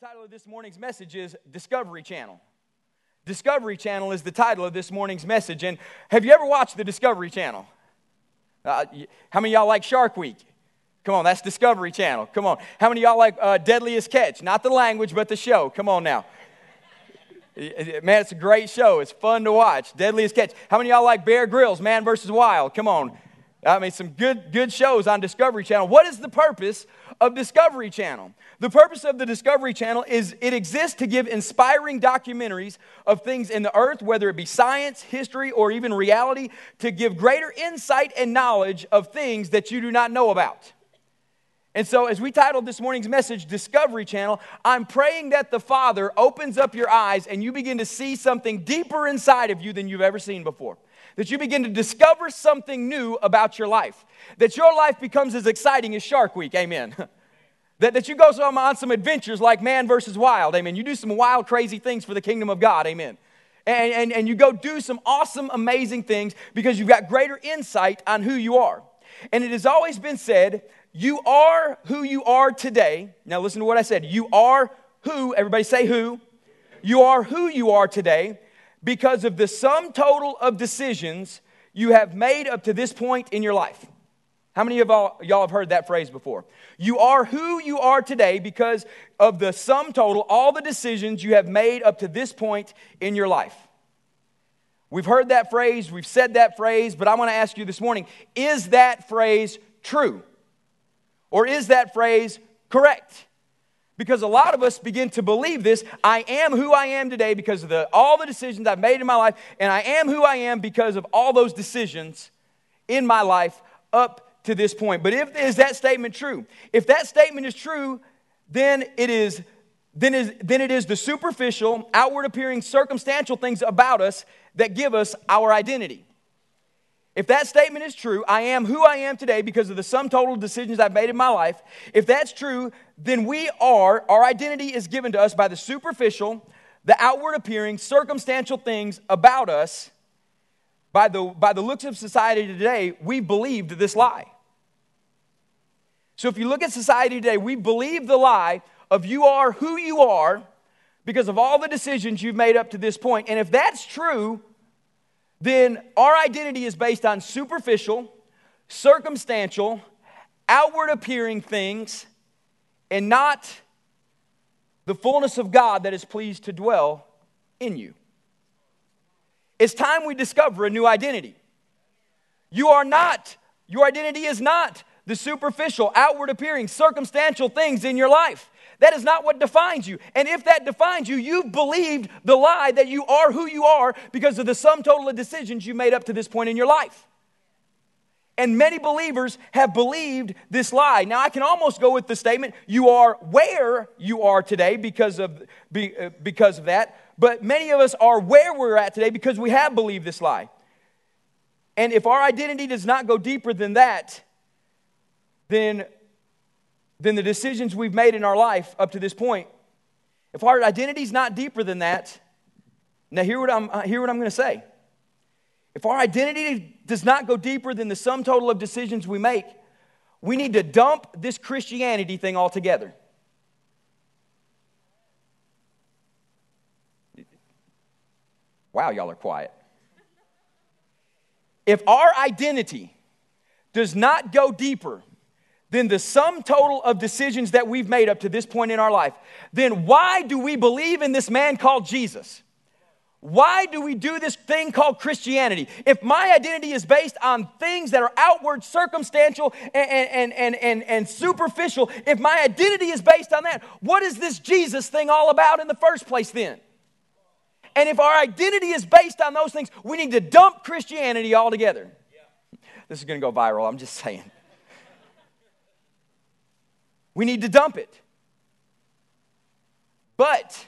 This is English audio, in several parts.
title of this morning's message is Discovery Channel. Discovery Channel is the title of this morning's message. And have you ever watched the Discovery Channel? Uh, how many y'all like Shark Week? Come on, that's Discovery Channel. Come on. How many y'all like uh, Deadliest Catch? Not the language, but the show. Come on now. Man, it's a great show. It's fun to watch. Deadliest Catch. How many y'all like Bear Grylls, Man versus Wild? Come on. I mean, some good, good shows on Discovery Channel. What is the purpose of Discovery Channel? The purpose of the Discovery Channel is it exists to give inspiring documentaries of things in the earth, whether it be science, history, or even reality, to give greater insight and knowledge of things that you do not know about. And so, as we titled this morning's message, Discovery Channel, I'm praying that the Father opens up your eyes and you begin to see something deeper inside of you than you've ever seen before that you begin to discover something new about your life, that your life becomes as exciting as Shark Week, amen. that, that you go on some adventures like man versus wild, amen. You do some wild, crazy things for the kingdom of God, amen. And, and, and you go do some awesome, amazing things because you've got greater insight on who you are. And it has always been said, you are who you are today. Now, listen to what I said. You are who, everybody say who. You are who you are today because of the sum total of decisions you have made up to this point in your life. How many of y'all, have heard that phrase before? You are who you are today because of the sum total, all the decisions you have made up to this point in your life. We've heard that phrase, we've said that phrase, but I want to ask you this morning is that phrase true? Or is that phrase correct? Because a lot of us begin to believe this. I am who I am today because of the, all the decisions I've made in my life, and I am who I am because of all those decisions in my life up to this point. But if is that statement true? If that statement is true, then it is then is then it is the superficial, outward appearing, circumstantial things about us that give us our identity. If that statement is true, I am who I am today because of the sum total decisions I've made in my life. If that's true, then we are, our identity is given to us by the superficial, the outward appearing, circumstantial things about us. By the, by the looks of society today, we believed this lie. So if you look at society today, we believe the lie of you are who you are because of all the decisions you've made up to this point. And if that's true, then our identity is based on superficial, circumstantial, outward appearing things, and not the fullness of God that is pleased to dwell in you. It's time we discover a new identity. You are not, your identity is not the superficial, outward appearing, circumstantial things in your life. That is not what defines you. And if that defines you, you've believed the lie that you are who you are because of the sum total of decisions you made up to this point in your life. And many believers have believed this lie. Now, I can almost go with the statement, you are where you are today because of, uh, because of that. But many of us are where we're at today because we have believed this lie. And if our identity does not go deeper than that, then than the decisions we've made in our life up to this point, if our identity is not deeper than that, now hear what I'm, uh, hear what I'm going to say. If our identity does not go deeper than the sum total of decisions we make, we need to dump this Christianity thing altogether. Wow, y'all are quiet. If our identity does not go deeper than the sum total of decisions that we've made up to this point in our life, then why do we believe in this man called Jesus? Why do we do this thing called Christianity? If my identity is based on things that are outward, circumstantial, and, and, and, and, and superficial, if my identity is based on that, what is this Jesus thing all about in the first place then? And if our identity is based on those things, we need to dump Christianity altogether. This is going to go viral, I'm just saying. We need to dump it. But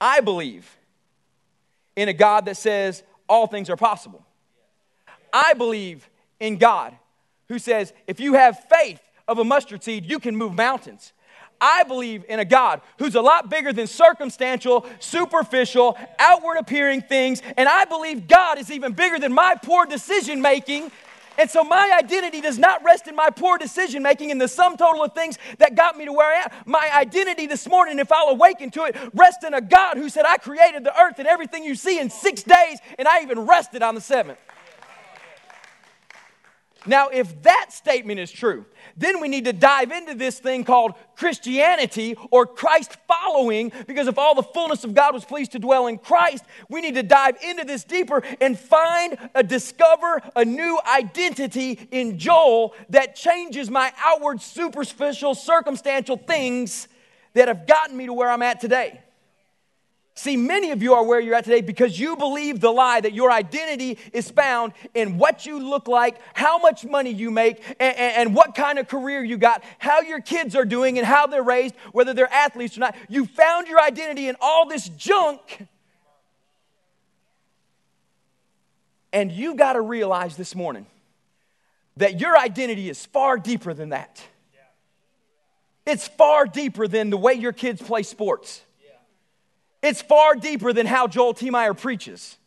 I believe in a God that says all things are possible. I believe in God who says if you have faith of a mustard seed, you can move mountains. I believe in a God who's a lot bigger than circumstantial, superficial, outward appearing things. And I believe God is even bigger than my poor decision making And so my identity does not rest in my poor decision making and the sum total of things that got me to where I am. My identity this morning, if I'll awaken to it, rests in a God who said, I created the earth and everything you see in six days, and I even rested on the seventh. Now, if that statement is true, then we need to dive into this thing called Christianity or Christ following, because if all the fullness of God was pleased to dwell in Christ, we need to dive into this deeper and find a discover a new identity in Joel that changes my outward superficial circumstantial things that have gotten me to where I'm at today. See, many of you are where you're at today because you believe the lie that your identity is found in what you look like, how much money you make, and, and, what kind of career you got, how your kids are doing, and how they're raised, whether they're athletes or not. You found your identity in all this junk. And you got to realize this morning that your identity is far deeper than that. It's far deeper than the way your kids play sports. It's far deeper than how Joel T. Meyer preaches.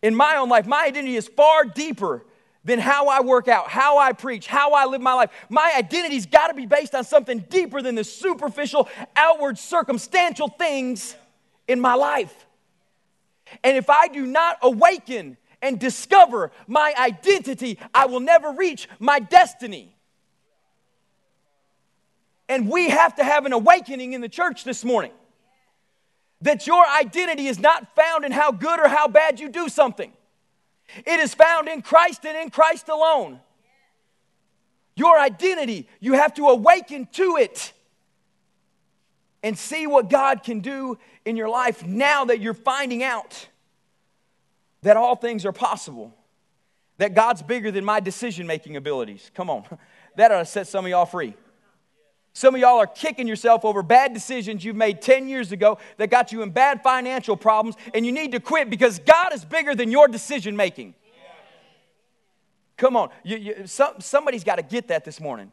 In my own life, my identity is far deeper than how I work out, how I preach, how I live my life. My identity's got to be based on something deeper than the superficial, outward, circumstantial things in my life. And if I do not awaken and discover my identity, I will never reach my destiny. And we have to have an awakening in the church this morning that your identity is not found in how good or how bad you do something. It is found in Christ and in Christ alone. Your identity, you have to awaken to it and see what God can do in your life now that you're finding out that all things are possible, that God's bigger than my decision making abilities. Come on, that ought to set some of y'all free. Some of y'all are kicking yourself over bad decisions you've made 10 years ago that got you in bad financial problems, and you need to quit because God is bigger than your decision making. Come on, you, you, some, somebody's got to get that this morning.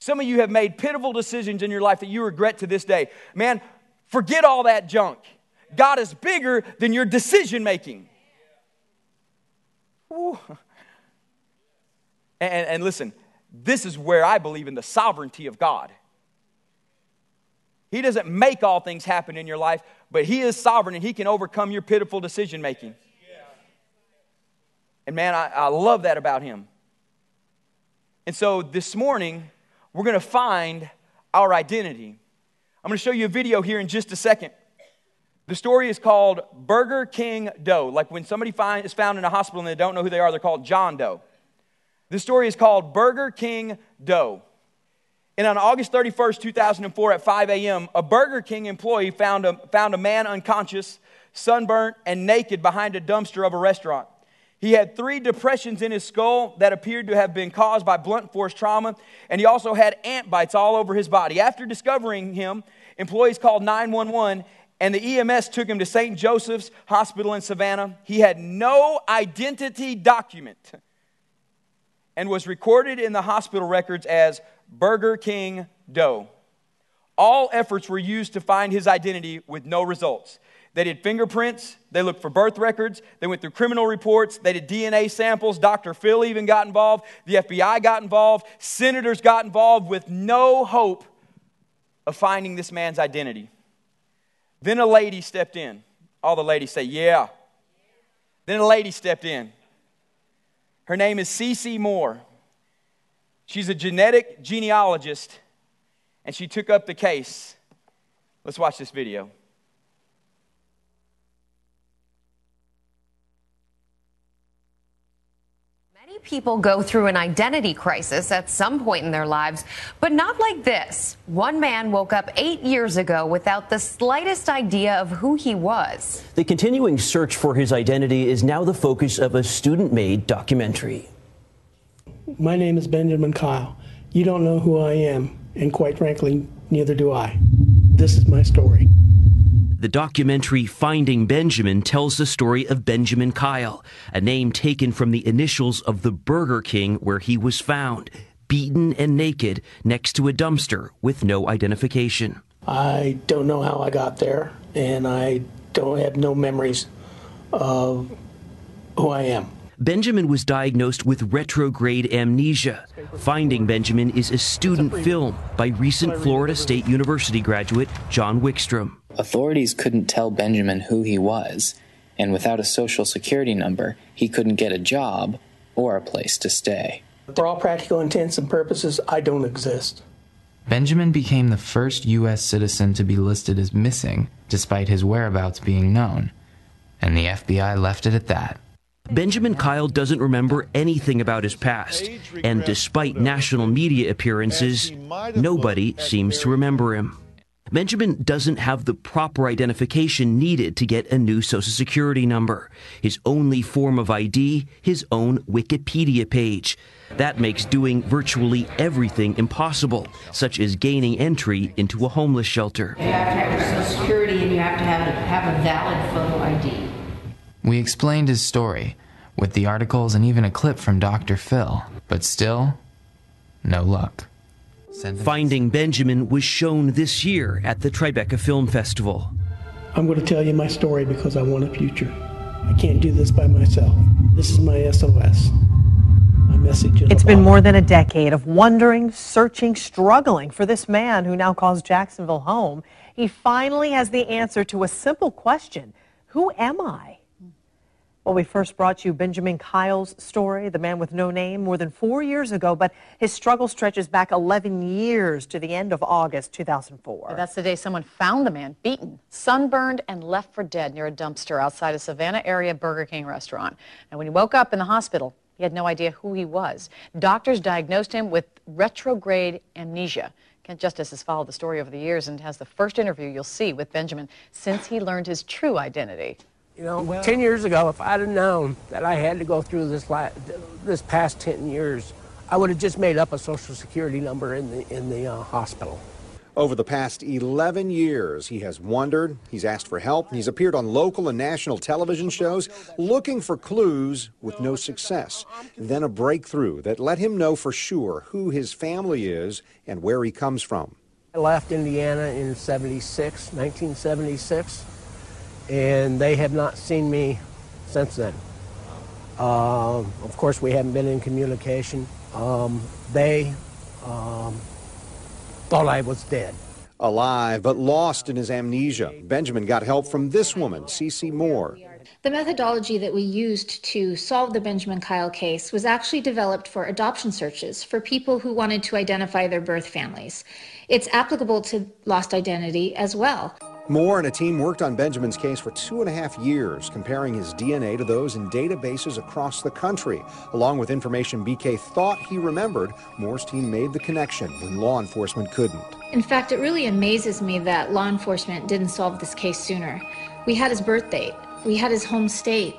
Some of you have made pitiful decisions in your life that you regret to this day. Man, forget all that junk. God is bigger than your decision making. And, and listen, this is where I believe in the sovereignty of God. He doesn't make all things happen in your life, but He is sovereign and He can overcome your pitiful decision making. And man, I, I love that about Him. And so this morning, we're going to find our identity. I'm going to show you a video here in just a second. The story is called Burger King Doe. Like when somebody find, is found in a hospital and they don't know who they are, they're called John Doe. This story is called Burger King Doe. And on August 31st, 2004, at 5 a.m., a Burger King employee found a, found a man unconscious, sunburnt, and naked behind a dumpster of a restaurant. He had three depressions in his skull that appeared to have been caused by blunt force trauma, and he also had ant bites all over his body. After discovering him, employees called 911, and the EMS took him to St. Joseph's Hospital in Savannah. He had no identity document and was recorded in the hospital records as Burger King Doe. All efforts were used to find his identity with no results. They did fingerprints, they looked for birth records, they went through criminal reports, they did DNA samples. Dr. Phil even got involved, the FBI got involved, senators got involved with no hope of finding this man's identity. Then a lady stepped in. All the ladies say, Yeah. Then a lady stepped in. Her name is Cece Moore. She's a genetic genealogist, and she took up the case. Let's watch this video. Many people go through an identity crisis at some point in their lives, but not like this. One man woke up eight years ago without the slightest idea of who he was. The continuing search for his identity is now the focus of a student made documentary. My name is Benjamin Kyle. You don't know who I am, and quite frankly, neither do I. This is my story. The documentary Finding Benjamin tells the story of Benjamin Kyle, a name taken from the initials of the Burger King where he was found, beaten and naked next to a dumpster with no identification. I don't know how I got there, and I don't have no memories of who I am. Benjamin was diagnosed with retrograde amnesia. Finding Benjamin is a student film by recent Florida State University graduate John Wikstrom. Authorities couldn't tell Benjamin who he was, and without a social security number, he couldn't get a job or a place to stay. For all practical intents and purposes, I don't exist. Benjamin became the first U.S. citizen to be listed as missing, despite his whereabouts being known. And the FBI left it at that. Benjamin Kyle doesn't remember anything about his past, and despite national media appearances, nobody seems to remember him. Benjamin doesn't have the proper identification needed to get a new Social Security number. His only form of ID, his own Wikipedia page. That makes doing virtually everything impossible, such as gaining entry into a homeless shelter. You have to have your Social Security and you have to have a, have a valid photo ID. We explained his story with the articles and even a clip from Dr. Phil, but still, no luck. Finding Benjamin was shown this year at the Tribeca Film Festival. I'm going to tell you my story because I want a future. I can't do this by myself. This is my SOS. My message It's been more than a decade of wondering, searching, struggling for this man who now calls Jacksonville home. He finally has the answer to a simple question Who am I? Well, we first brought you Benjamin Kyle's story, the man with no name, more than four years ago, but his struggle stretches back 11 years to the end of August 2004. That's the day someone found the man beaten, sunburned, and left for dead near a dumpster outside a Savannah area Burger King restaurant. And when he woke up in the hospital, he had no idea who he was. Doctors diagnosed him with retrograde amnesia. Kent Justice has followed the story over the years and has the first interview you'll see with Benjamin since he learned his true identity. You know, well, 10 years ago, if I'd have known that I had to go through this, this past 10 years, I would have just made up a social security number in the, in the uh, hospital. Over the past 11 years, he has wondered, he's asked for help, he's appeared on local and national television shows looking for clues with no success. Then a breakthrough that let him know for sure who his family is and where he comes from. I left Indiana in 76, 1976 and they have not seen me since then. Uh, of course, we haven't been in communication. Um, they um, thought I was dead. Alive, but lost in his amnesia. Benjamin got help from this woman, Cece Moore. The methodology that we used to solve the Benjamin Kyle case was actually developed for adoption searches for people who wanted to identify their birth families. It's applicable to lost identity as well. Moore and a team worked on Benjamin's case for two and a half years, comparing his DNA to those in databases across the country. Along with information BK thought he remembered, Moore's team made the connection when law enforcement couldn't. In fact, it really amazes me that law enforcement didn't solve this case sooner. We had his birth date, we had his home state,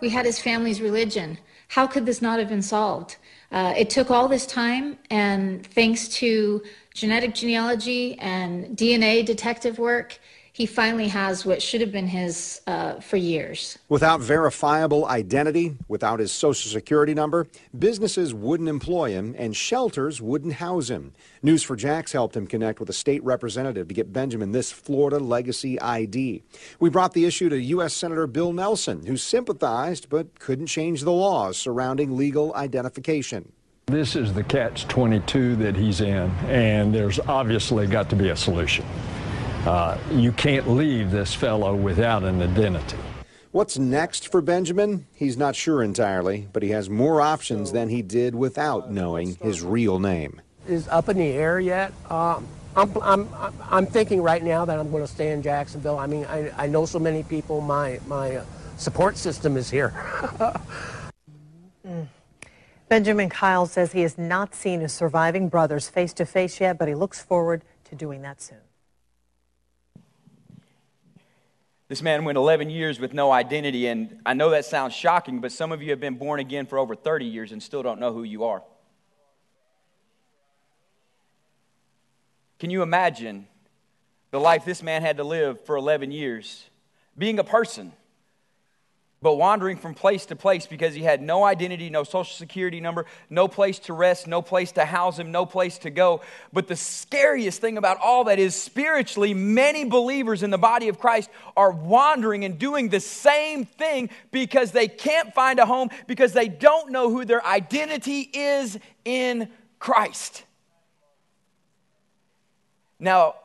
we had his family's religion. How could this not have been solved? Uh, it took all this time, and thanks to genetic genealogy and DNA detective work, he finally has what should have been his uh, for years. Without verifiable identity, without his social security number, businesses wouldn't employ him and shelters wouldn't house him. News4Jax helped him connect with a state representative to get Benjamin this Florida Legacy ID. We brought the issue to U.S. Senator Bill Nelson, who sympathized but couldn't change the laws surrounding legal identification. This is the catch 22 that he's in, and there's obviously got to be a solution. Uh, you can't leave this fellow without an identity. What's next for Benjamin? He's not sure entirely, but he has more options than he did without knowing his real name. Is up in the air yet? Um, I'm, I'm, I'm thinking right now that I'm going to stay in Jacksonville. I mean, I, I know so many people. My, my uh, support system is here. mm. Benjamin Kyle says he has not seen his surviving brothers face to face yet, but he looks forward to doing that soon. This man went 11 years with no identity, and I know that sounds shocking, but some of you have been born again for over 30 years and still don't know who you are. Can you imagine the life this man had to live for 11 years? Being a person, but wandering from place to place because he had no identity, no social security number, no place to rest, no place to house him, no place to go. But the scariest thing about all that is spiritually, many believers in the body of Christ are wandering and doing the same thing because they can't find a home, because they don't know who their identity is in Christ. Now,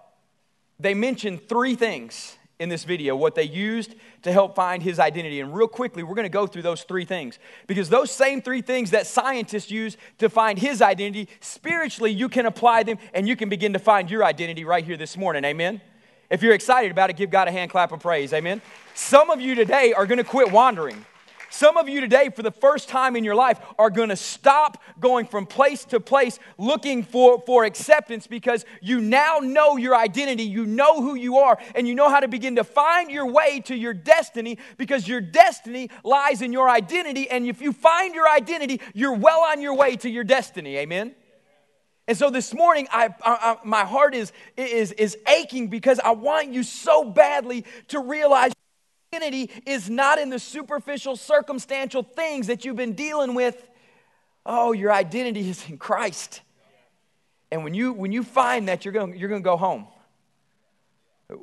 they mentioned three things in this video, what they used to help find his identity. And real quickly, we're going to go through those three things because those same three things that scientists use to find his identity, spiritually, you can apply them and you can begin to find your identity right here this morning. Amen. If you're excited about it, give God a hand clap of praise. Amen. Some of you today are going to quit wandering. Some of you today, for the first time in your life, are going to stop going from place to place looking for, for acceptance because you now know your identity, you know who you are, and you know how to begin to find your way to your destiny because your destiny lies in your identity. And if you find your identity, you're well on your way to your destiny. Amen? And so this morning, I, I, I, my heart is, is, is aching because I want you so badly to realize identity is not in the superficial, circumstantial things that you've been dealing with. Oh, your identity is in Christ. And when you, when you find that, you're going you're going to go home.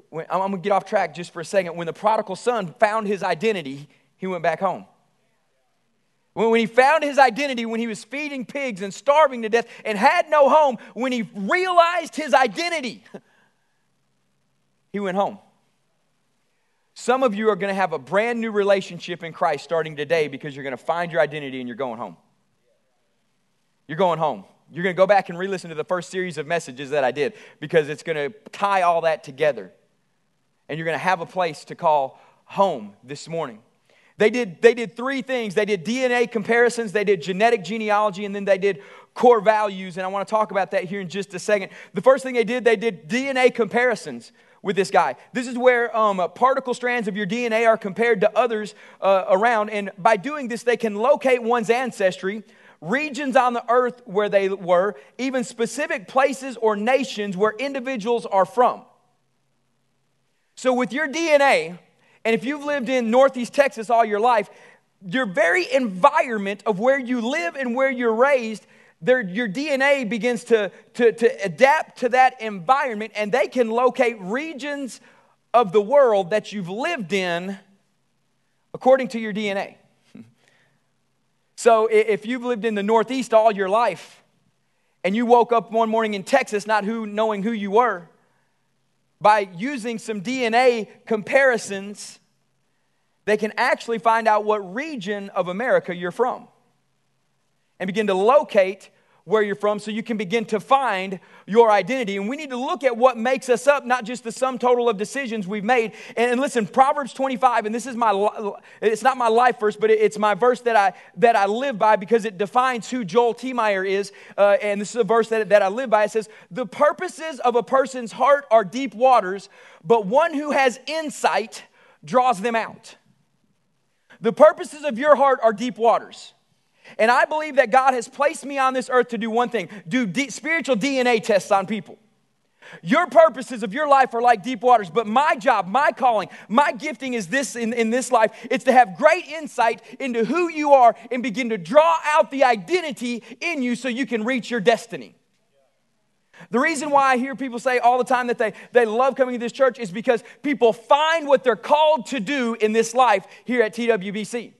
When, I'm going to get off track just for a second. When the prodigal son found his identity, he went back home. When, when he found his identity, when he was feeding pigs and starving to death and had no home, when he realized his identity, he went home. Some of you are going to have a brand new relationship in Christ starting today because you're going to find your identity and you're going home. You're going home. You're going to go back and re listen to the first series of messages that I did because it's going to tie all that together. And you're going to have a place to call home this morning. They did, they did three things they did DNA comparisons, they did genetic genealogy, and then they did core values. And I want to talk about that here in just a second. The first thing they did, they did DNA comparisons with this guy. This is where um, particle strands of your DNA are compared to others uh, around. And by doing this, they can locate one's ancestry, regions on the earth where they were, even specific places or nations where individuals are from. So, with your DNA, and if you've lived in Northeast Texas all your life, your very environment of where you live and where you're raised their, your DNA begins to, to, to adapt to that environment, and they can locate regions of the world that you've lived in according to your DNA. So if you've lived in the Northeast all your life, and you woke up one morning in Texas not who, knowing who you were, by using some DNA comparisons, they can actually find out what region of America you're from and begin to locate where you're from so you can begin to find your identity. And we need to look at what makes us up, not just the sum total of decisions we've made. And, and listen, Proverbs 25, and this is my, it's not my life verse, but it's my verse that I, that I live by because it defines who Joel T. Meyer is. Uh, and this is a verse that, that I live by. It says, The purposes of a person's heart are deep waters, but one who has insight draws them out. The purposes of your heart are deep waters. And I believe that God has placed me on this earth to do one thing do spiritual DNA tests on people. Your purposes of your life are like deep waters, but my job, my calling, my gifting is this in, in this life. It's to have great insight into who you are and begin to draw out the identity in you so you can reach your destiny. The reason why I hear people say all the time that they, they love coming to this church is because people find what they're called to do in this life here at TWBC.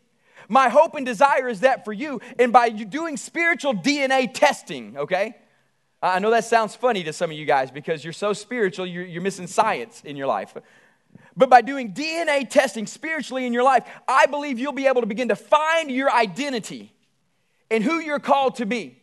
My hope and desire is that for you. And by doing spiritual DNA testing, okay? I know that sounds funny to some of you guys because you're so spiritual, you're, you're missing science in your life. But by doing DNA testing spiritually in your life, I believe you'll be able to begin to find your identity and who you're called to be.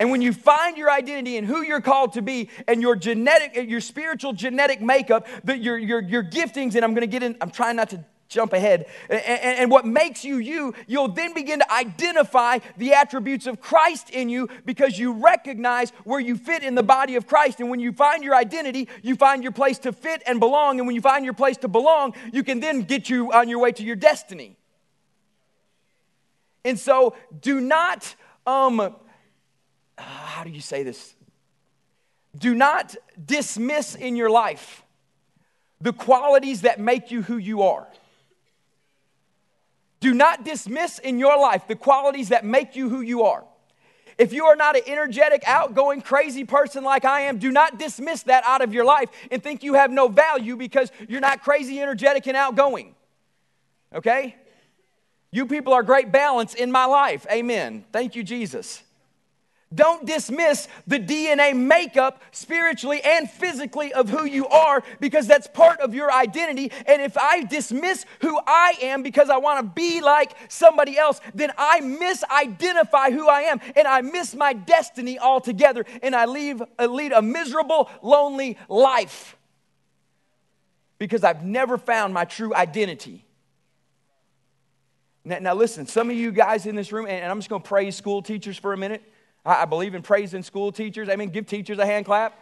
And when you find your identity and who you're called to be and your genetic, your spiritual genetic makeup, that your, your, your giftings, and I'm going to get in, I'm trying not to jump ahead. And, and, what makes you you, you'll then begin to identify the attributes of Christ in you because you recognize where you fit in the body of Christ. And when you find your identity, you find your place to fit and belong. And when you find your place to belong, you can then get you on your way to your destiny. And so do not, um, how do you say this? Do not dismiss in your life the qualities that make you who you are. Do not dismiss in your life the qualities that make you who you are. If you are not an energetic, outgoing, crazy person like I am, do not dismiss that out of your life and think you have no value because you're not crazy, energetic, and outgoing. Okay? You people are great balance in my life. Amen. Thank you, Jesus. Don't dismiss the DNA makeup spiritually and physically of who you are because that's part of your identity. And if I dismiss who I am because I want to be like somebody else, then I misidentify who I am and I miss my destiny altogether and I leave, uh, lead a miserable, lonely life because I've never found my true identity. Now, now listen, some of you guys in this room, and I'm just going to praise school teachers for a minute. I, I believe in praising school teachers. I mean, give teachers a hand clap.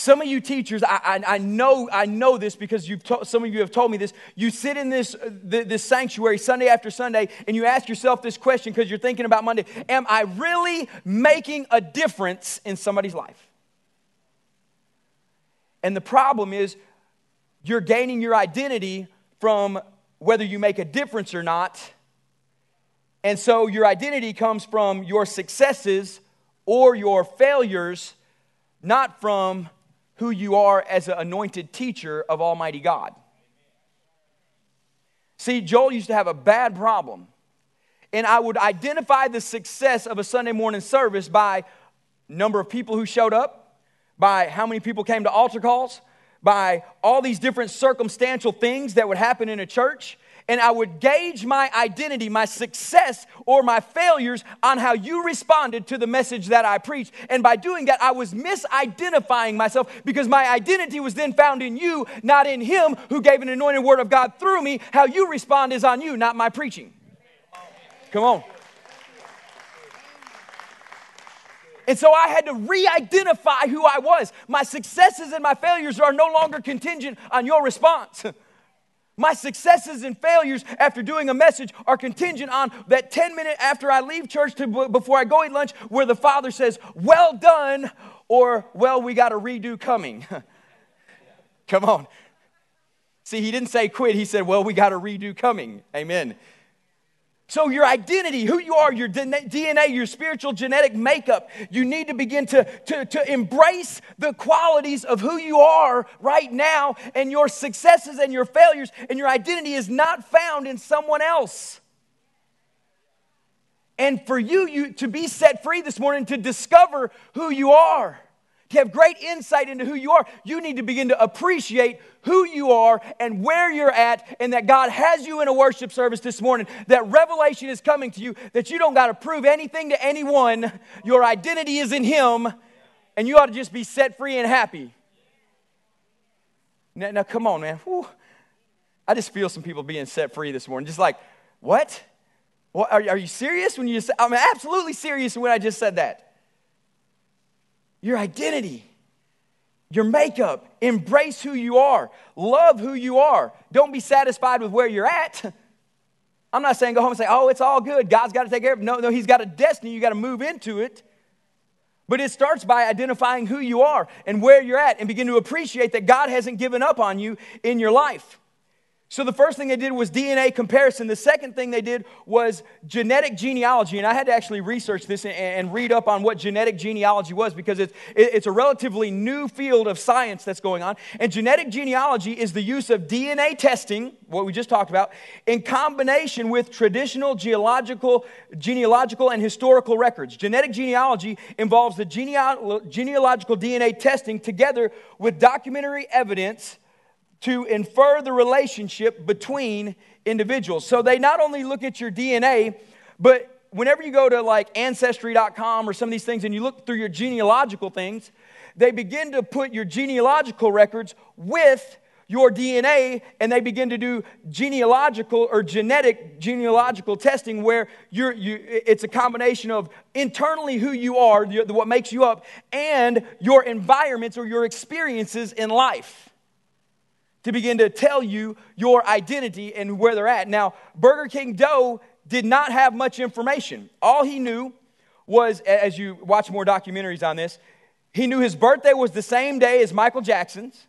Some of you teachers, I, I, I, know, I know this because you've to, some of you have told me this. You sit in this, uh, this sanctuary Sunday after Sunday and you ask yourself this question because you're thinking about Monday Am I really making a difference in somebody's life? And the problem is, you're gaining your identity from whether you make a difference or not and so your identity comes from your successes or your failures, not from who you are as an anointed teacher of Almighty God. See, Joel used to have a bad problem. And I would identify the success of a Sunday morning service by number of people who showed up, by how many people came to altar calls, by all these different circumstantial things that would happen in a church and I would gauge my identity, my success, or my failures on how you responded to the message that I preached. And by doing that, I was misidentifying myself because my identity was then found in you, not in Him who gave an anointed word of God through me. How you respond is on you, not my preaching. Come on. And so I had to re identify who I was. My successes and my failures are no longer contingent on your response. My successes and failures after doing a message are contingent on that 10 minute after I leave church to before I go eat lunch where the father says, "Well done," or "Well, we got a redo coming." Come on. See, he didn't say quit. He said, "Well, we got a redo coming." Amen. So, your identity, who you are, your DNA, your spiritual genetic makeup, you need to begin to, to, to embrace the qualities of who you are right now, and your successes and your failures, and your identity is not found in someone else. And for you, you to be set free this morning, to discover who you are to have great insight into who you are, you need to begin to appreciate who you are and where you're at, and that God has you in a worship service this morning. That revelation is coming to you, that you don't got to prove anything to anyone. Your identity is in Him, and you ought to just be set free and happy. Now, now come on, man. Whew. I just feel some people being set free this morning. Just like, what? What are, are you serious when you say, I'm absolutely serious when I just said that your identity, your makeup. Embrace who you are, love who you are. Don't be satisfied with where you're at. I'm not saying go home and say, oh, it's all good. God's got to take care of it. No, no, He's got a destiny. You got to move into it. But it starts by identifying who you are and where you're at and begin to appreciate that God hasn't given up on you in your life. So the first thing they did was DNA comparison. The second thing they did was genetic genealogy. And I had to actually research this and, read up on what genetic genealogy was because it's, it's a relatively new field of science that's going on. And genetic genealogy is the use of DNA testing, what we just talked about, in combination with traditional geological, genealogical and historical records. Genetic genealogy involves the genealogical DNA testing together with documentary evidence to infer the relationship between individuals. So they not only look at your DNA, but whenever you go to like ancestry.com or some of these things and you look through your genealogical things, they begin to put your genealogical records with your DNA and they begin to do genealogical or genetic genealogical testing where you're, you, it's a combination of internally who you are, what makes you up, and your environments or your experiences in life to begin to tell you your identity and where they're at. Now, Burger King Doe did not have much information. All he knew was, as you watch more documentaries on this, he knew his birthday was the same day as Michael Jackson's.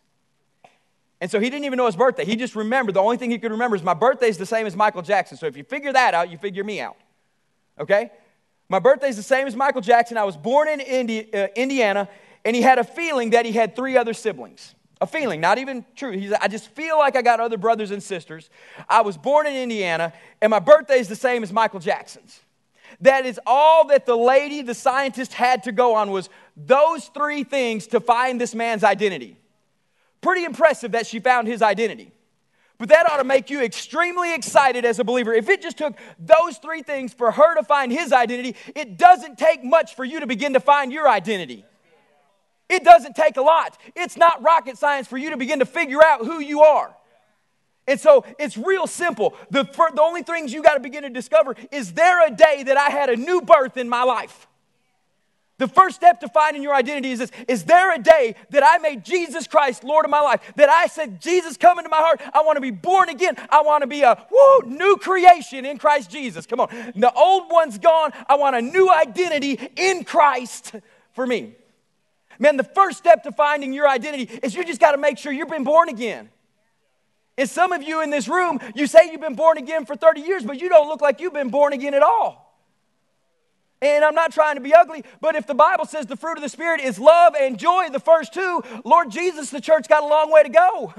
And so he didn't even know his birthday. He just remembered. The only thing he could remember is my birthday is the same as Michael Jackson. So if you figure that out, you figure me out. Okay? My birthday is the same as Michael Jackson. I was born in uh, Indiana, and he had a feeling that he had three other siblings. A feeling, not even true. He's, I just feel like I got other brothers and sisters. I was born in Indiana, and my birthday is the same as Michael Jackson's. That is all that the lady, the scientist, had to go on was those three things to find this man's identity. Pretty impressive that she found his identity. But that ought to make you extremely excited as a believer. If it just took those three things for her to find his identity, it doesn't take much for you to begin to find your identity. It doesn't take a lot. It's not rocket science for you to begin to figure out who you are. And so it's real simple. The, the only things you got to begin to discover is there a day that I had a new birth in my life? The first step to finding your identity is this Is there a day that I made Jesus Christ Lord of my life? That I said, Jesus, come into my heart. I want to be born again. I want to be a woo, new creation in Christ Jesus. Come on. The old one's gone. I want a new identity in Christ for me. Man, the first step to finding your identity is you just got to make sure you've been born again. And some of you in this room, you say you've been born again for 30 years, but you don't look like you've been born again at all. And I'm not trying to be ugly, but if the Bible says the fruit of the Spirit is love and joy, the first two, Lord Jesus, the church got a long way to go.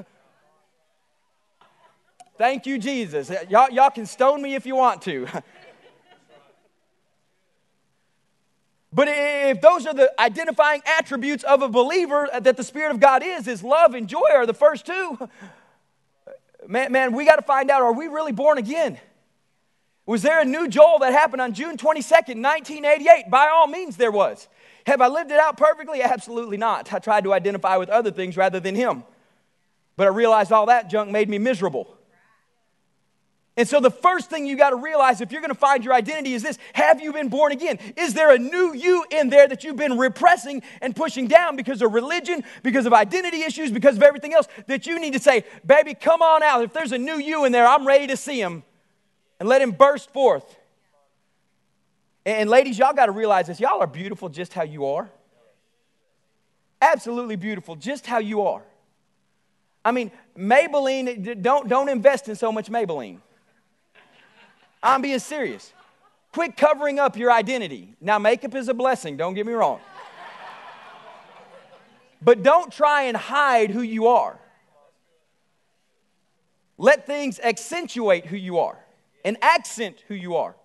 Thank you, Jesus. Y'all, y'all can stone me if you want to. But if those are the identifying attributes of a believer that the Spirit of God is, is love and joy are the first two. Man, man we got to find out are we really born again? Was there a new Joel that happened on June 22nd, 1988? By all means, there was. Have I lived it out perfectly? Absolutely not. I tried to identify with other things rather than him. But I realized all that junk made me miserable. And so, the first thing you got to realize if you're going to find your identity is this Have you been born again? Is there a new you in there that you've been repressing and pushing down because of religion, because of identity issues, because of everything else that you need to say, Baby, come on out. If there's a new you in there, I'm ready to see him and let him burst forth. And ladies, y'all got to realize this. Y'all are beautiful just how you are. Absolutely beautiful just how you are. I mean, Maybelline, don't, don't invest in so much Maybelline. I'm being serious. Quit covering up your identity. Now, makeup is a blessing, don't get me wrong. But don't try and hide who you are. Let things accentuate who you are and accent who you are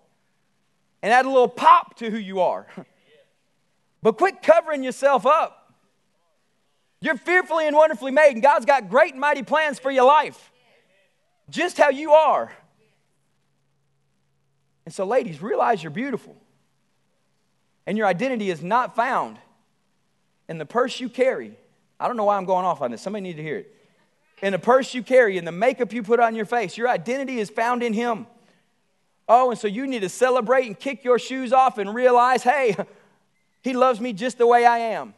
and add a little pop to who you are. but quit covering yourself up. You're fearfully and wonderfully made, and God's got great and mighty plans for your life, just how you are. And so, ladies, realize you're beautiful. And your identity is not found in the purse you carry. I don't know why I'm going off on this. Somebody need to hear it. In the purse you carry, in the makeup you put on your face, your identity is found in Him. Oh, and so you need to celebrate and kick your shoes off and realize, hey, he loves me just the way I am.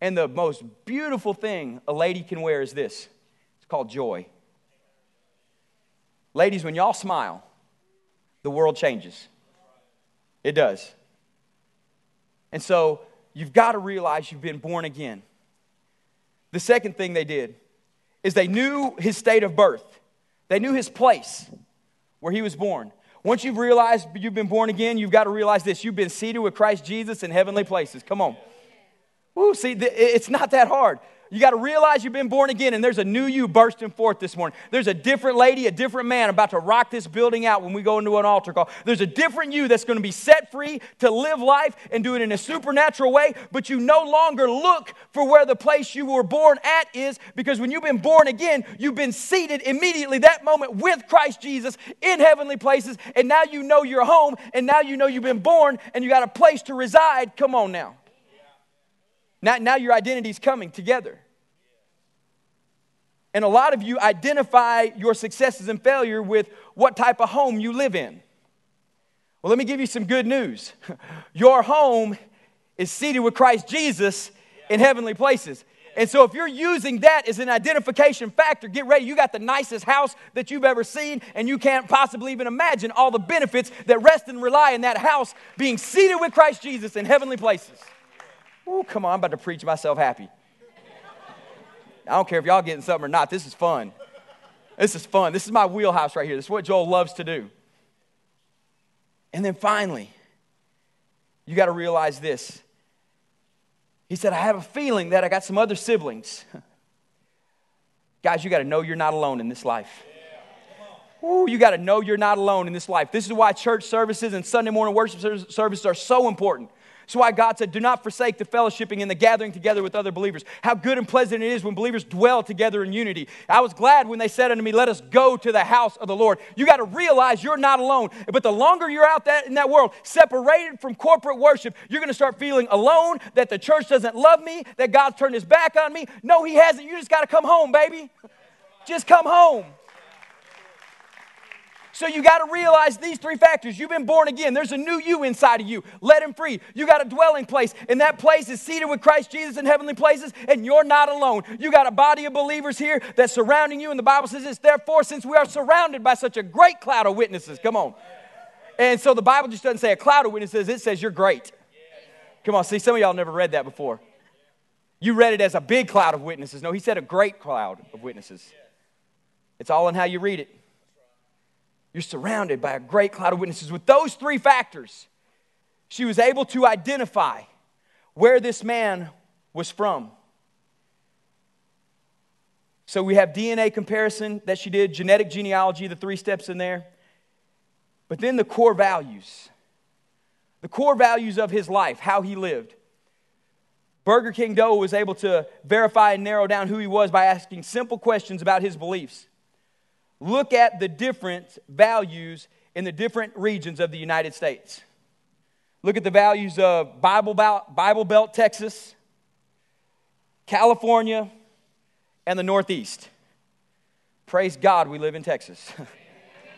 And the most beautiful thing a lady can wear is this it's called joy. Ladies, when y'all smile, the world changes. It does. And so you've got to realize you've been born again. The second thing they did is they knew his state of birth. They knew his place where he was born. Once you've realized you've been born again, you've got to realize this you've been seated with Christ Jesus in heavenly places. Come on. Woo, see, it's not that hard. You got to realize you've been born again, and there's a new you bursting forth this morning. There's a different lady, a different man about to rock this building out when we go into an altar call. There's a different you that's going to be set free to live life and do it in a supernatural way, but you no longer look for where the place you were born at is because when you've been born again, you've been seated immediately that moment with Christ Jesus in heavenly places, and now you know you're home, and now you know you've been born, and you got a place to reside. Come on now. Now, now your identity's coming together. And a lot of you identify your successes and failure with what type of home you live in. Well, let me give you some good news. Your home is seated with Christ Jesus in heavenly places. And so, if you're using that as an identification factor, get ready. You got the nicest house that you've ever seen, and you can't possibly even imagine all the benefits that rest and rely in that house being seated with Christ Jesus in heavenly places. Oh, come on, I'm about to preach myself happy. I don't care if y'all getting something or not. This is fun. This is fun. This is my wheelhouse right here. This is what Joel loves to do. And then finally, you got to realize this. He said, I have a feeling that I got some other siblings. Guys, you got to know you're not alone in this life. Ooh, you got to know you're not alone in this life. This is why church services and Sunday morning worship services are so important. That's why God said, Do not forsake the fellowshipping and the gathering together with other believers. How good and pleasant it is when believers dwell together in unity. I was glad when they said unto me, Let us go to the house of the Lord. You got to realize you're not alone. But the longer you're out that, in that world, separated from corporate worship, you're going to start feeling alone, that the church doesn't love me, that God's turned his back on me. No, he hasn't. You just got to come home, baby. Just come home. So you got to realize these three factors. You've been born again. There's a new you inside of you. Let him free. You got a dwelling place, and that place is seated with Christ Jesus in heavenly places, and you're not alone. You got a body of believers here that's surrounding you, and the Bible says it's therefore, since we are surrounded by such a great cloud of witnesses. Come on. And so the Bible just doesn't say a cloud of witnesses, it says you're great. Come on, see, some of y'all never read that before. You read it as a big cloud of witnesses. No, he said a great cloud of witnesses. It's all in how you read it. You're surrounded by a great cloud of witnesses. With those three factors, she was able to identify where this man was from. So we have DNA comparison that she did, genetic genealogy, the three steps in there. But then the core values. The core values of his life, how he lived. Burger King Doe was able to verify and narrow down who he was by asking simple questions about his beliefs look at the different values in the different regions of the United States. Look at the values of Bible Belt, Bible Belt Texas, California, and the Northeast. Praise God, we live in Texas.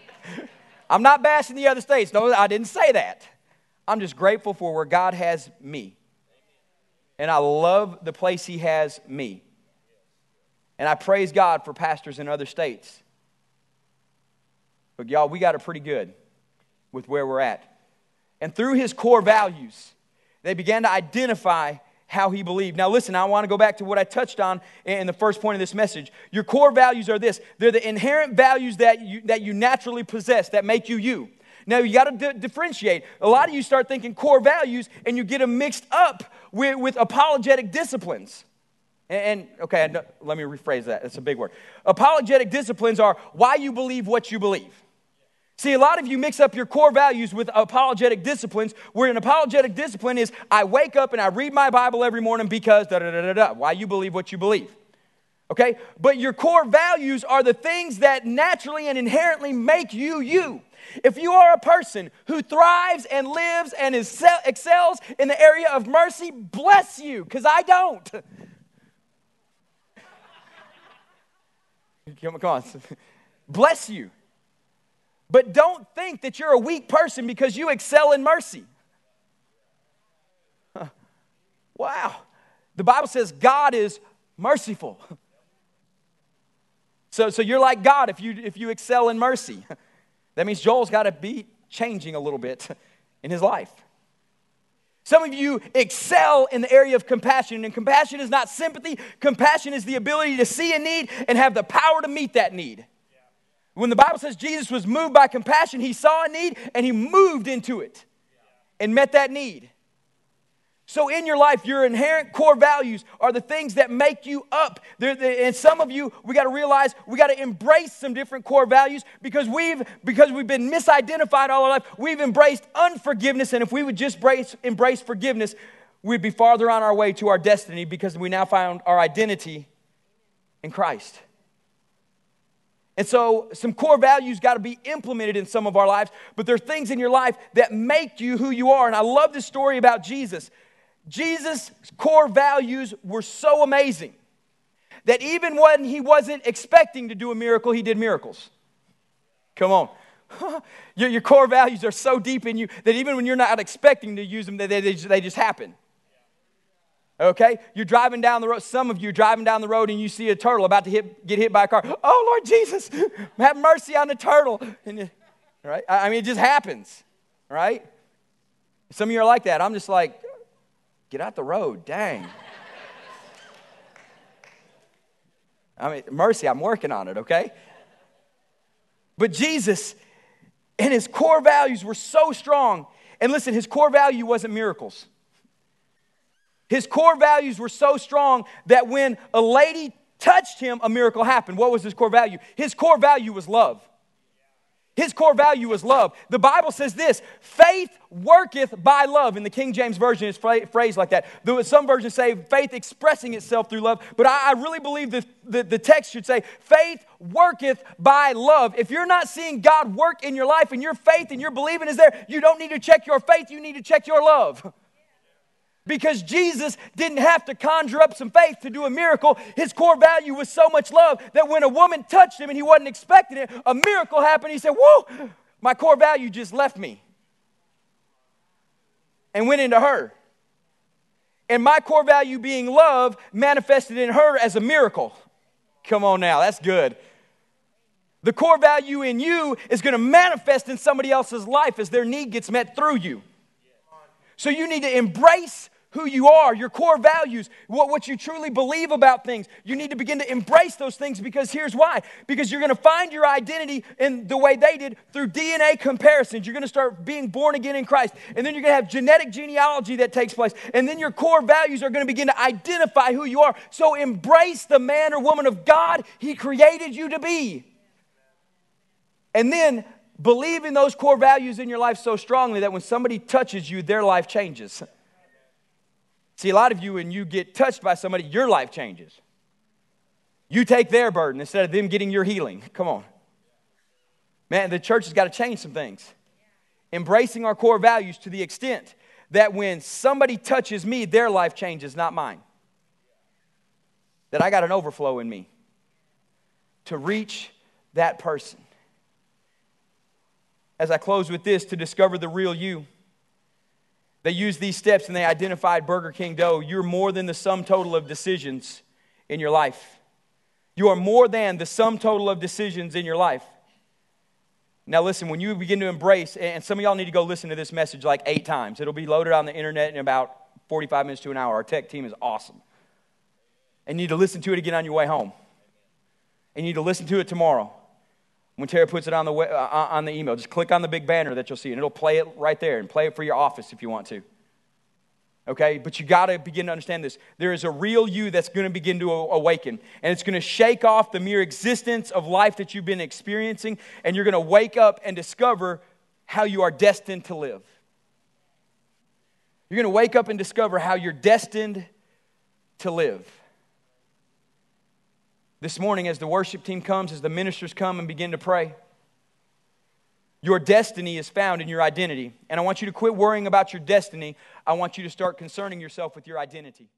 I'm not bashing the other states. No, I didn't say that. I'm just grateful for where God has me. And I love the place He has me. And I praise God for pastors in other states but y'all, we got it pretty good with where we're at. And through his core values, they began to identify how he believed. Now, listen, I want to go back to what I touched on in the first point of this message. Your core values are this they're the inherent values that you, that you naturally possess that make you you. Now, you got to differentiate. A lot of you start thinking core values and you get them mixed up with, with apologetic disciplines. And, and okay, let me rephrase that. That's a big word. Apologetic disciplines are why you believe what you believe. See, a lot of you mix up your core values with apologetic disciplines, where an apologetic discipline is I wake up and I read my Bible every morning because da da da da da. Why you believe what you believe. Okay? But your core values are the things that naturally and inherently make you you. If you are a person who thrives and lives and is, excels in the area of mercy, bless you, because I don't. Come on. Bless you. But don't think that you're a weak person because you excel in mercy. Huh. Wow. The Bible says God is merciful. So, so you're like God if you, if you excel in mercy. That means Joel's got to be changing a little bit in his life. Some of you excel in the area of compassion, and compassion is not sympathy. Compassion is the ability to see a need and have the power to meet that need. When the Bible says Jesus was moved by compassion, he saw a need and he moved into it and met that need. So, in your life, your inherent core values are the things that make you up. And some of you, we got to realize we got to embrace some different core values because we've because we've been misidentified all our life. We've embraced unforgiveness, and if we would just embrace, embrace forgiveness, we'd be farther on our way to our destiny because we now found our identity in Christ. And so, some core values got to be implemented in some of our lives, but there are things in your life that make you who you are. And I love this story about Jesus. Jesus' core values were so amazing that even when he wasn't expecting to do a miracle, he did miracles. Come on. your, your, core values are so deep in you that even when you're not expecting to use them, they, they, they just happen. Okay? You're driving down the road. Some of you are driving down the road and you see a turtle about to hit, get hit by a car. Oh, Lord Jesus, have mercy on the turtle. And, right? I mean, it just happens. Right? Some of you are like that. I'm just like, get out the road. Dang. I mean, mercy, I'm working on it, okay? But Jesus and his core values were so strong. And listen, his core value wasn't miracles. His core values were so strong that when a lady touched him, a miracle happened. What was his core value? His core value was love. His core value was love. The Bible says this faith worketh by love. In the King James Version, it's phrased like that. Some versions say faith expressing itself through love, but I really believe that the, the text should say faith worketh by love. If you're not seeing God work in your life and your faith and your believing is there, you don't need to check your faith, you need to check your love. Because Jesus didn't have to conjure up some faith to do a miracle. His core value was so much love that when a woman touched him and he wasn't expecting it, a miracle happened. He said, Whoa, my core value just left me and went into her. And my core value being love manifested in her as a miracle. Come on now, that's good. The core value in you is going to manifest in somebody else's life as their need gets met through you. So you need to embrace who you are, your core values, what, what you truly believe about things. You need to begin to embrace those things because here's why. Because you're going to find your identity in the way they did through DNA comparisons. You're going to start being born again in Christ. And then you're going to have genetic genealogy that takes place. And then your core values are going to begin to identify who you are. So embrace the man or woman of God He created you to be. And then believe in those core values in your life so strongly that when somebody touches you, their life changes. See, a lot of you, when you get touched by somebody, your life changes. You take their burden instead of them getting your healing. Come on. Man, the church has got to change some things. Embracing our core values to the extent that when somebody touches me, their life changes, not mine. That I got an overflow in me to reach that person. As I close with this, to discover the real you, they used these steps and they identified Burger King Doe. You're more than the sum total of decisions in your life. You are more than the sum total of decisions in your life. Now, listen, when you begin to embrace, and some of y'all need to go listen to this message like eight times, it'll be loaded on the internet in about 45 minutes to an hour. Our tech team is awesome. And you need to listen to it again on your way home. And you need to listen to it tomorrow. When Tara puts it on the, uh, on the email, just click on the big banner that you'll see, and it'll play it right there and play it for your office if you want to. Okay, but you got to begin to understand this. There is a real you that's going to begin to awaken, and it's going to shake off the mere existence of life that you've been experiencing, and you're going to wake up and discover how you are destined to live. You're going to wake up and discover how you're destined to live. This morning, as the worship team comes, as the ministers come and begin to pray, your destiny is found in your identity. And I want you to quit worrying about your destiny. I want you to start concerning yourself with your identity.